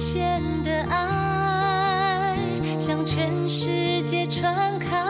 限的爱向全世界传开，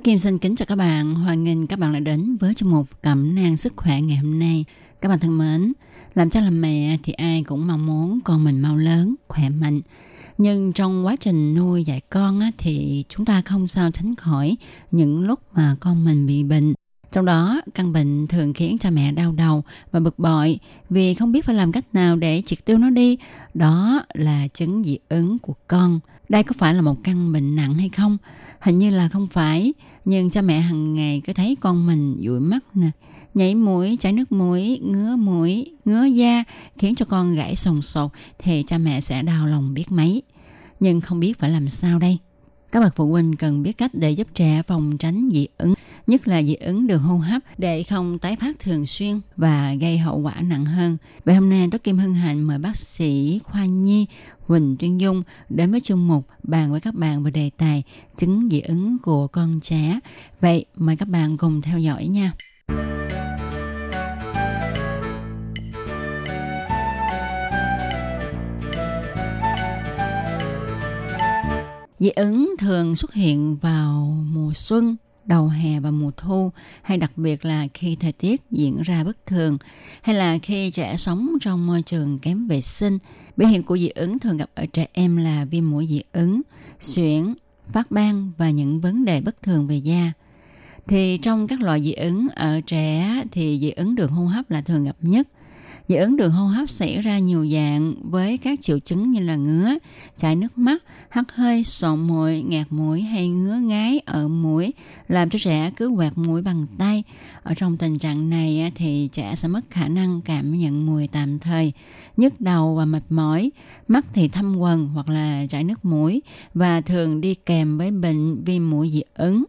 Bác Kim xin kính chào các bạn, hoan nghênh các bạn đã đến với chương mục cẩm nang sức khỏe ngày hôm nay. Các bạn thân mến, làm cha làm mẹ thì ai cũng mong muốn con mình mau lớn, khỏe mạnh. Nhưng trong quá trình nuôi dạy con á, thì chúng ta không sao tránh khỏi những lúc mà con mình bị bệnh. Trong đó, căn bệnh thường khiến cha mẹ đau đầu và bực bội vì không biết phải làm cách nào để triệt tiêu nó đi. Đó là chứng dị ứng của con. Đây có phải là một căn bệnh nặng hay không? Hình như là không phải, nhưng cha mẹ hàng ngày cứ thấy con mình dụi mắt nè, nhảy mũi, chảy nước mũi, ngứa mũi, ngứa da, khiến cho con gãy sồn sột thì cha mẹ sẽ đau lòng biết mấy. Nhưng không biết phải làm sao đây? Các bậc phụ huynh cần biết cách để giúp trẻ phòng tránh dị ứng, nhất là dị ứng đường hô hấp để không tái phát thường xuyên và gây hậu quả nặng hơn. Vậy hôm nay tôi Kim Hân Hạnh mời bác sĩ khoa nhi Huỳnh Tuyên Dung đến với chương mục bàn với các bạn về đề tài chứng dị ứng của con trẻ. Vậy mời các bạn cùng theo dõi nha. Dị ứng thường xuất hiện vào mùa xuân, đầu hè và mùa thu hay đặc biệt là khi thời tiết diễn ra bất thường hay là khi trẻ sống trong môi trường kém vệ sinh. Biểu hiện của dị ứng thường gặp ở trẻ em là viêm mũi dị ứng, xuyển, phát ban và những vấn đề bất thường về da. Thì trong các loại dị ứng ở trẻ thì dị ứng đường hô hấp là thường gặp nhất – Dị ứng đường hô hấp xảy ra nhiều dạng với các triệu chứng như là ngứa, chảy nước mắt, hắt hơi, sọn mũi, ngạt mũi hay ngứa ngáy ở mũi, làm cho trẻ cứ quạt mũi bằng tay. Ở trong tình trạng này thì trẻ sẽ mất khả năng cảm nhận mùi tạm thời, nhức đầu và mệt mỏi, mắt thì thâm quần hoặc là chảy nước mũi và thường đi kèm với bệnh viêm mũi dị ứng.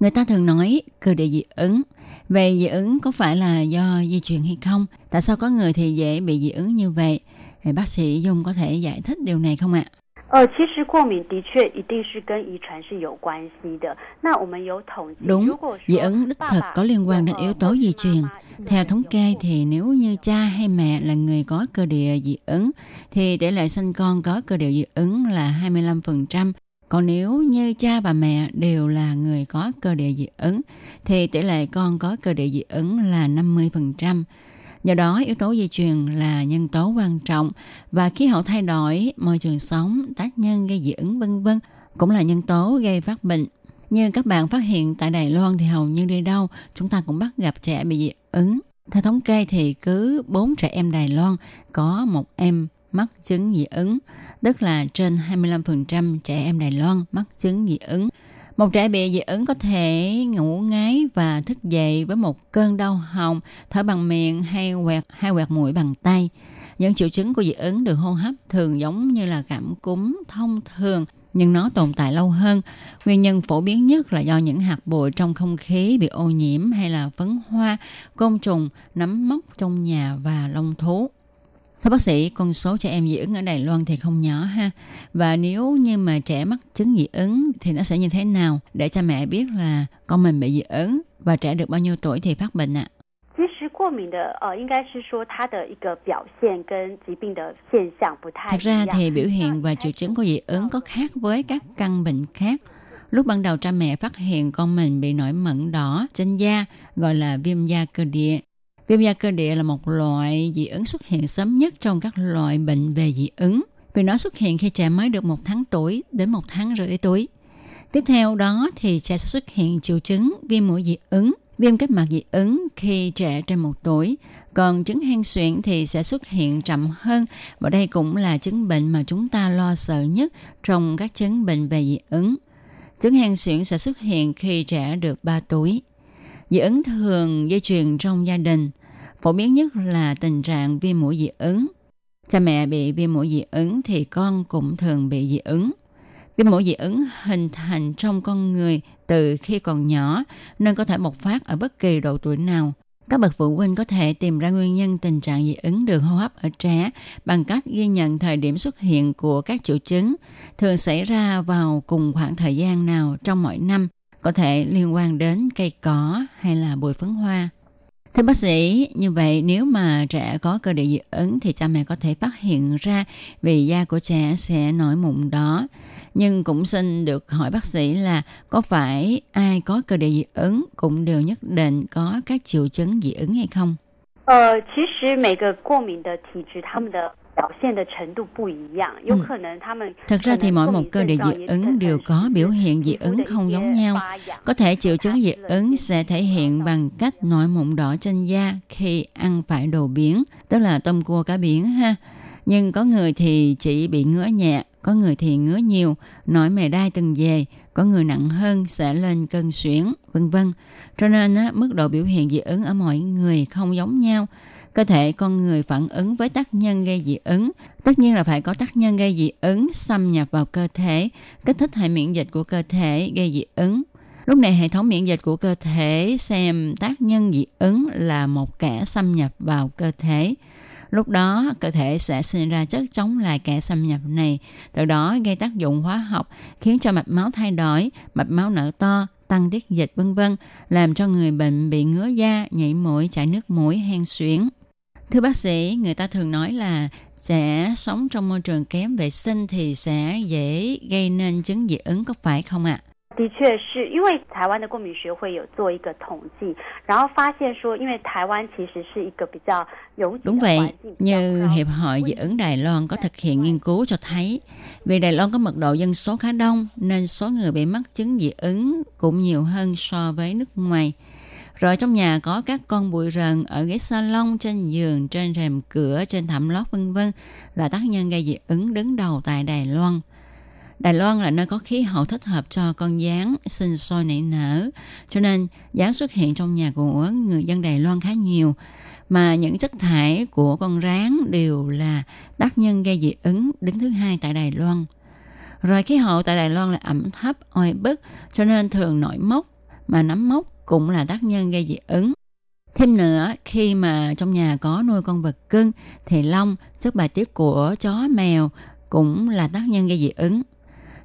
Người ta thường nói cơ địa dị ứng. Về dị ứng có phải là do di truyền hay không? Tại sao có người thì dễ bị dị ứng như vậy? Thì bác sĩ Dung có thể giải thích điều này không ạ? 呃，其实过敏的确一定是跟遗传是有关系的。那我们有统计， Đúng, 如果 dị 说 ứng đích thực có liên quan đến yếu tố di truyền. Theo thống kê thì nếu như cha hay mẹ là người có cơ địa dị ứng thì tỷ lệ sinh con có cơ địa dị ứng là 25%. Còn nếu như cha và mẹ đều là người có cơ địa dị ứng thì tỷ lệ con có cơ địa dị ứng là 50%. Do đó, yếu tố di truyền là nhân tố quan trọng và khí hậu thay đổi, môi trường sống, tác nhân gây dị ứng vân vân cũng là nhân tố gây phát bệnh. Như các bạn phát hiện tại Đài Loan thì hầu như đi đâu chúng ta cũng bắt gặp trẻ bị dị ứng. Theo thống kê thì cứ 4 trẻ em Đài Loan có một em mắc chứng dị ứng, tức là trên 25% trẻ em Đài Loan mắc chứng dị ứng. Một trẻ bị dị ứng có thể ngủ ngáy và thức dậy với một cơn đau họng, thở bằng miệng hay quẹt hay quẹt mũi bằng tay. Những triệu chứng của dị ứng đường hô hấp thường giống như là cảm cúm thông thường nhưng nó tồn tại lâu hơn. Nguyên nhân phổ biến nhất là do những hạt bụi trong không khí bị ô nhiễm hay là phấn hoa, côn trùng, nấm mốc trong nhà và lông thú. Thưa bác sĩ, con số trẻ em dị ứng ở Đài Loan thì không nhỏ ha. Và nếu như mà trẻ mắc chứng dị ứng thì nó sẽ như thế nào để cha mẹ biết là con mình bị dị ứng và trẻ được bao nhiêu tuổi thì phát bệnh ạ? 其实过敏的呃，应该是说它的一个表现跟疾病的现象不太 Thật 一 ra 样。 thì biểu hiện và triệu chứng của dị ứng có khác với các căn bệnh khác. Lúc ban đầu cha mẹ phát hiện con mình bị nổi mẩn đỏ trên da gọi là viêm da cơ địa. Viêm da cơ địa là một loại dị ứng xuất hiện sớm nhất trong các loại bệnh về dị ứng. Vì nó xuất hiện khi trẻ mới được một tháng tuổi đến một tháng rưỡi tuổi. Tiếp theo đó thì trẻ sẽ xuất hiện triệu chứng viêm mũi dị ứng. Viêm kết mạc dị ứng khi trẻ trên một tuổi, còn chứng hen suyễn thì sẽ xuất hiện chậm hơn và đây cũng là chứng bệnh mà chúng ta lo sợ nhất trong các chứng bệnh về dị ứng. Chứng hen suyễn sẽ xuất hiện khi trẻ được 3 tuổi. Dị ứng thường dây truyền trong gia đình. Phổ biến nhất là tình trạng viêm mũi dị ứng. Cha mẹ bị viêm mũi dị ứng thì con cũng thường bị dị ứng. Viêm mũi dị ứng hình thành trong con người từ khi còn nhỏ nên có thể bộc phát ở bất kỳ độ tuổi nào. Các bậc phụ huynh có thể tìm ra nguyên nhân tình trạng dị ứng đường hô hấp ở trẻ bằng cách ghi nhận thời điểm xuất hiện của các triệu chứng, thường xảy ra vào cùng khoảng thời gian nào trong mỗi năm, có thể liên quan đến cây cỏ hay là bụi phấn hoa. Thưa bác sĩ, như vậy nếu mà trẻ có cơ địa dị ứng thì cha mẹ có thể phát hiện ra vì da của trẻ sẽ nổi mụn đỏ. Nhưng cũng xin được hỏi bác sĩ là có phải ai có cơ địa dị ứng cũng đều nhất định có các triệu chứng dị ứng hay không? 呃，其实每个过敏的体质，他们的 Ừ. Ra thì mỗi một cơ địa dị ứng đều có biểu hiện dị ứng không giống nhau. Có thể triệu chứng dị ứng sẽ thể hiện bằng cách nổi mụn đỏ trên da khi ăn phải đồ biển, tức là tôm cua cá biển ha. Nhưng có người thì chỉ bị ngứa nhẹ có người thì ngứa nhiều, nổi mề đai từng về, có người nặng hơn sẽ lên cơn suyễn, vân vân. Cho nên á, mức độ biểu hiện dị ứng ở mọi người không giống nhau. Cơ thể con người phản ứng với tác nhân gây dị ứng. Tất nhiên là phải có tác nhân gây dị ứng xâm nhập vào cơ thể, kích thích hệ miễn dịch của cơ thể gây dị ứng. Lúc này hệ thống miễn dịch của cơ thể xem tác nhân dị ứng là một kẻ xâm nhập vào cơ thể. Lúc đó cơ thể sẽ sinh ra chất chống lại kẻ xâm nhập này, từ đó gây tác dụng hóa học khiến cho mạch máu thay đổi, mạch máu nở to, tăng tiết dịch vân vân, làm cho người bệnh bị ngứa da, nhảy mũi, chảy nước mũi, hen suyễn. Thưa bác sĩ, người ta thường nói là sẽ sống trong môi trường kém vệ sinh thì sẽ dễ gây nên chứng dị ứng có phải không ạ? 的确是因为台湾的过敏学会有做一个统计，然后发现说，因为台湾其实是一个比较拥挤 Đúng 的 vậy, 环境，比较 như 高 Hiệp hội dị ứng Đài Loan có thực hiện nghiên cứu cho thấy vì Đài Loan có mật độ dân số khá đông nên số người bị mắc chứng dị ứng cũng nhiều hơn so với nước ngoài. Rồi trong nhà có các con bụi rần ở ghế salon, trên giường, trên rèm cửa, trên thảm lót vân vân là tác nhân gây dị ứng đứng đầu tại Đài Loan. Đài Loan là nơi có khí hậu thích hợp cho con gián sinh sôi nảy nở, cho nên gián xuất hiện trong nhà của người dân Đài Loan khá nhiều. Mà những chất thải của con rán đều là tác nhân gây dị ứng đứng thứ hai tại Đài Loan. Rồi khí hậu tại Đài Loan là ẩm thấp, oi bức, cho nên thường nổi mốc, mà nấm mốc cũng là tác nhân gây dị ứng. Thêm nữa, khi mà trong nhà có nuôi con vật cưng thì lông, sức bài tiết của chó mèo cũng là tác nhân gây dị ứng.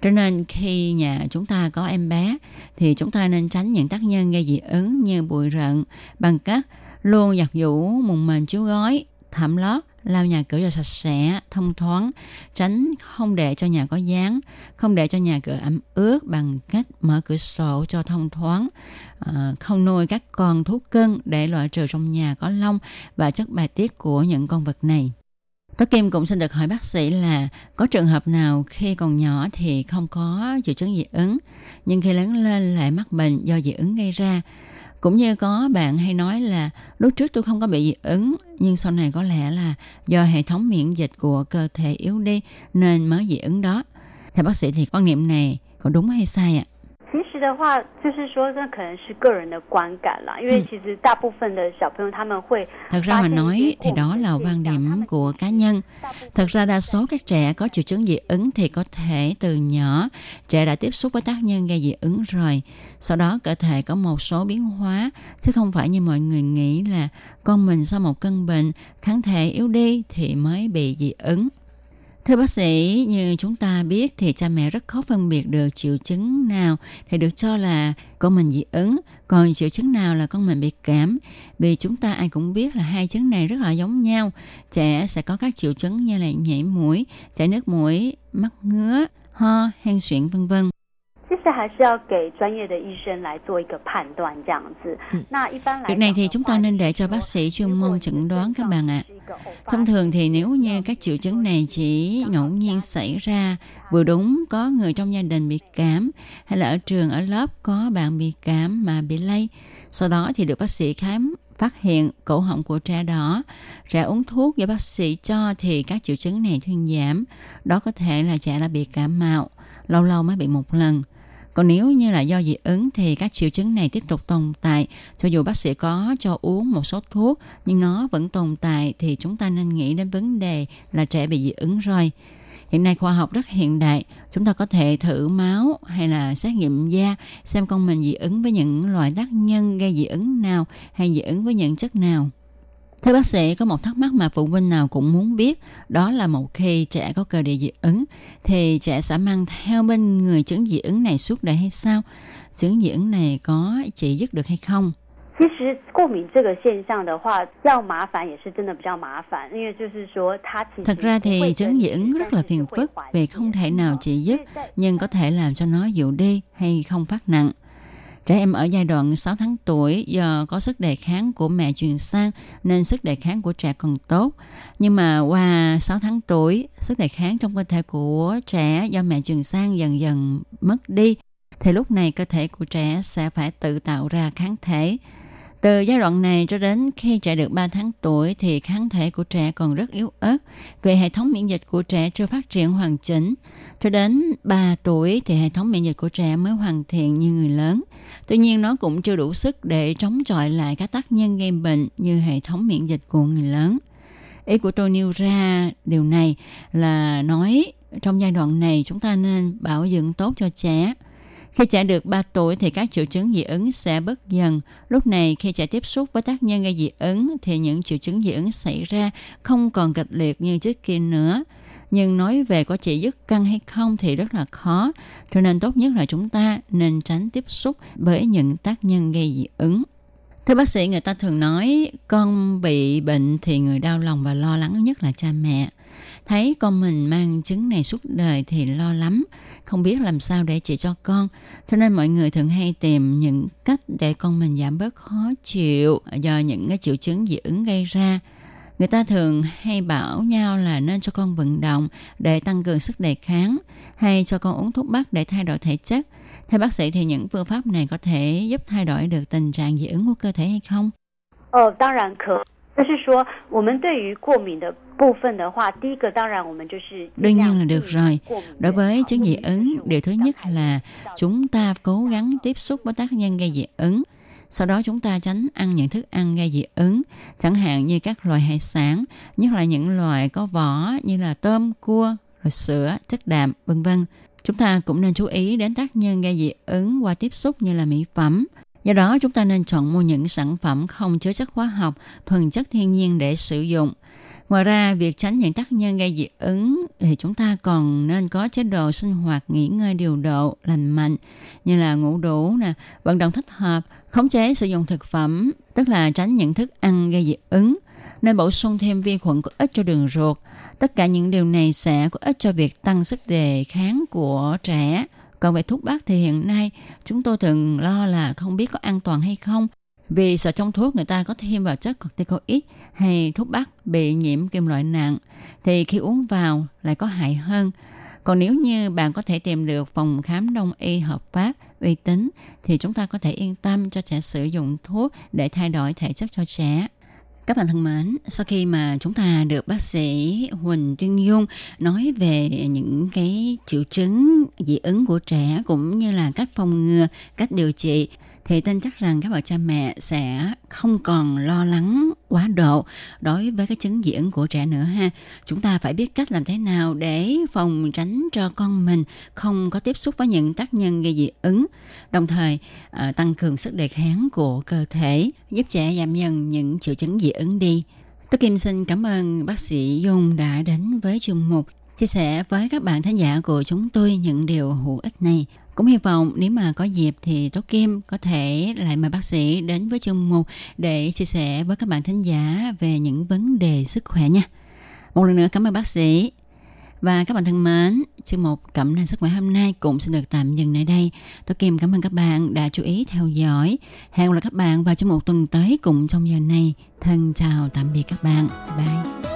Cho nên khi nhà chúng ta có em bé thì chúng ta nên tránh những tác nhân gây dị ứng như bụi rận bằng cách luôn giặt giũ mùng mền chiếu gói, thảm lót, lau nhà cửa cho sạch sẽ, thông thoáng, tránh không để cho nhà có dáng, không để cho nhà cửa ẩm ướt bằng cách mở cửa sổ cho thông thoáng, à, không nuôi các con thú cưng để loại trừ trong nhà có lông và chất bài tiết của những con vật này. Tố Kim cũng xin được hỏi bác sĩ là có trường hợp nào khi còn nhỏ thì không có triệu chứng dị ứng, nhưng khi lớn lên lại mắc bệnh do dị ứng gây ra. Cũng như có bạn hay nói là lúc trước tôi không có bị dị ứng, nhưng sau này có lẽ là do hệ thống miễn dịch của cơ thể yếu đi nên mới dị ứng đó. Theo bác sĩ thì quan niệm này có đúng hay sai ạ? À? 实的话，就是说，这可能是个人的观感啦，因为嗯其实大部分的小朋友他们会 Thật ra mà nói thì đó là quan điểm của cá nhân. Thật ra đa số các trẻ có triệu chứng dị ứng thì có thể từ nhỏ trẻ đã tiếp xúc với tác nhân gây dị ứng rồi. Sau đó cơ thể có một số biến hóa chứ không phải như mọi người nghĩ là con mình sau một cơn bệnh kháng thể yếu đi thì mới bị dị ứng. Thưa bác sĩ, như chúng ta biết thì cha mẹ rất khó phân biệt được triệu chứng nào thì được cho là con mình dị ứng, còn triệu chứng nào là con mình bị cảm. Vì chúng ta ai cũng biết là hai chứng này rất là giống nhau. Trẻ sẽ có các triệu chứng như là nhảy mũi, chảy nước mũi, mắt ngứa, ho, hen suyễn vân vân. 其实还是要给专业的医生来做一个判断，这样子。Ừ. 那一般来 Việc này 讲 thì 的 chúng 话 ta nên để 就是 cho 说 bác sĩ chuyên 如果 môn 你 chẩn 的 đoán 症 các 状 bạn ạ. 是一个偶发 Thông thường thì 性 nếu như các triệu chứng này chỉ ngẫu nhiên xảy ra vừa đúng có người trong gia đình bị cảm hay là ở trường ở lớp có bạn bị cảm mà bị lây sau đó thì được bác sĩ khám phát hiện cổ họng của trẻ đỏ trẻ uống thuốc do bác sĩ cho thì các triệu chứng này thuyên giảm đó có thể là trẻ đã bị cảm mạo lâu lâu mới bị một lần còn nếu như là do dị ứng thì các triệu chứng này tiếp tục tồn tại cho dù bác sĩ có cho uống một số thuốc nhưng nó vẫn tồn tại thì chúng ta nên nghĩ đến vấn đề là trẻ bị dị ứng rồi. Hiện nay khoa học rất hiện đại, chúng ta có thể thử máu hay là xét nghiệm da xem con mình dị ứng với những loại tác nhân gây dị ứng nào hay dị ứng với những chất nào. Thưa bác sĩ, có một thắc mắc mà phụ huynh nào cũng muốn biết, đó là một khi trẻ có cơ địa dị ứng thì trẻ sẽ mang theo bên người chứng dị ứng này suốt đời hay sao? Chứng dị ứng này có trị dứt được hay không? 其实过敏这个现象的话，要麻烦也是真的比较麻烦，因为就是说它其实 Thật ra 不会 thì chứng dị 根 ứng 治 rất 但 là 是是 phiền 会 phức 缓 vì 解 không thể nào trị 因 dứt 为在 nhưng có thể làm cho nó dịu đi hay không phát nặng. Trẻ em ở giai đoạn 6 tháng tuổi do có sức đề kháng của mẹ truyền sang nên sức đề kháng của trẻ còn tốt. Nhưng mà qua 6 tháng tuổi, sức đề kháng trong cơ thể của trẻ do mẹ truyền sang dần dần mất đi. Thì lúc này cơ thể của trẻ sẽ phải tự tạo ra kháng thể. Từ giai đoạn này cho đến khi trẻ được 3 tháng tuổi thì kháng thể của trẻ còn rất yếu ớt vì hệ thống miễn dịch của trẻ chưa phát triển hoàn chỉnh. Cho đến 3 tuổi thì hệ thống miễn dịch của trẻ mới hoàn thiện như người lớn. Tuy nhiên, nó cũng chưa đủ sức để chống chọi lại các tác nhân gây bệnh như hệ thống miễn dịch của người lớn. Ý của tôi nêu ra điều này là nói trong giai đoạn này chúng ta nên bảo dưỡng tốt cho trẻ. Khi trẻ được 3 tuổi thì các triệu chứng dị ứng sẽ bớt dần. Lúc này, khi trẻ tiếp xúc với tác nhân gây dị ứng thì những triệu chứng dị ứng xảy ra không còn kịch liệt như trước kia nữa. Nhưng nói về có trị dứt căng hay không thì rất là khó. Cho nên tốt nhất là chúng ta nên tránh tiếp xúc với những tác nhân gây dị ứng. Thưa bác sĩ, người ta thường nói con bị bệnh thì người đau lòng và lo lắng nhất là cha mẹ. Thấy con mình mang chứng này suốt đời thì lo lắm, không biết làm sao để trị cho con. Cho nên mọi người thường hay tìm những cách để con mình giảm bớt khó chịu do những cái triệu chứng dị ứng gây ra. Người ta thường hay bảo nhau là nên cho con vận động để tăng cường sức đề kháng hay cho con uống thuốc bắc để thay đổi thể chất. Theo bác sĩ thì những phương pháp này có thể giúp thay đổi được tình trạng dị ứng của cơ thể hay không? 哦，当然可。就是说，我们对于过敏的部分的话，第一个当然我们就是 Đương 尽 nhiên 量 là 避 được 免 rồi. 过敏 Đối 源 với 好 chứng dị 过敏 ứng, 是我 điều 们 thứ 刚 nhất 才 là 提到的 chúng ta cố gắng tiếp xúc với tác nhân gây dị ứng. Sau đó chúng ta tránh ăn những thức ăn gây dị ứng, chẳng hạn như các loại hải sản, nhất là những loại có vỏ như là tôm, cua, rồi sữa, chất đạm, vân vân. Chúng ta cũng nên chú ý đến tác nhân gây dị ứng qua tiếp xúc như là mỹ phẩm. Do đó chúng ta nên chọn mua những sản phẩm không chứa chất hóa học, thuần chất thiên nhiên để sử dụng. Ngoài ra, việc tránh những tác nhân gây dị ứng thì chúng ta còn nên có chế độ sinh hoạt nghỉ ngơi điều độ, lành mạnh như là ngủ đủ, nè, vận động thích hợp, khống chế sử dụng thực phẩm, tức là tránh những thức ăn gây dị ứng, nên bổ sung thêm vi khuẩn có ích cho đường ruột. Tất cả những điều này sẽ có ích cho việc tăng sức đề kháng của trẻ. Còn về thuốc bắc thì hiện nay chúng tôi thường lo là không biết có an toàn hay không vì sợ trong thuốc người ta có thêm vào chất corticoid hay thuốc bắc bị nhiễm kim loại nặng thì khi uống vào lại có hại hơn. Còn nếu như bạn có thể tìm được phòng khám đông y hợp pháp, uy tín thì chúng ta có thể yên tâm cho trẻ sử dụng thuốc để thay đổi thể chất cho trẻ. Các bạn thân mến, sau khi mà chúng ta được bác sĩ Huỳnh Tuyên Dung nói về những cái triệu chứng dị ứng của trẻ cũng như là cách phòng ngừa, cách điều trị thì tin chắc rằng các bậc cha mẹ sẽ không còn lo lắng quá độ đối với cái chứng dị ứng của trẻ nữa ha. Chúng ta phải biết cách làm thế nào để phòng tránh cho con mình không có tiếp xúc với những tác nhân gây dị ứng, đồng thời à, tăng cường sức đề kháng của cơ thể, giúp trẻ giảm dần những triệu chứng dị ứng đi. Tôi Kim xin cảm ơn bác sĩ Dung đã đến với chương mục chia sẻ với các bạn thính giả của chúng tôi những điều hữu ích này. Cũng hy vọng nếu mà có dịp thì Tố Kim có thể lại mời bác sĩ đến với chương mục để chia sẻ với các bạn thính giả về những vấn đề sức khỏe nha. Một lần nữa cảm ơn bác sĩ. Và các bạn thân mến, chương một Cẩm nang sức khỏe hôm nay cũng xin được tạm dừng tại đây. Tôi Kim cảm ơn các bạn đã chú ý theo dõi. Hẹn gặp lại các bạn vào chương một tuần tới cùng trong giờ này. Thân chào tạm biệt các bạn. Bye.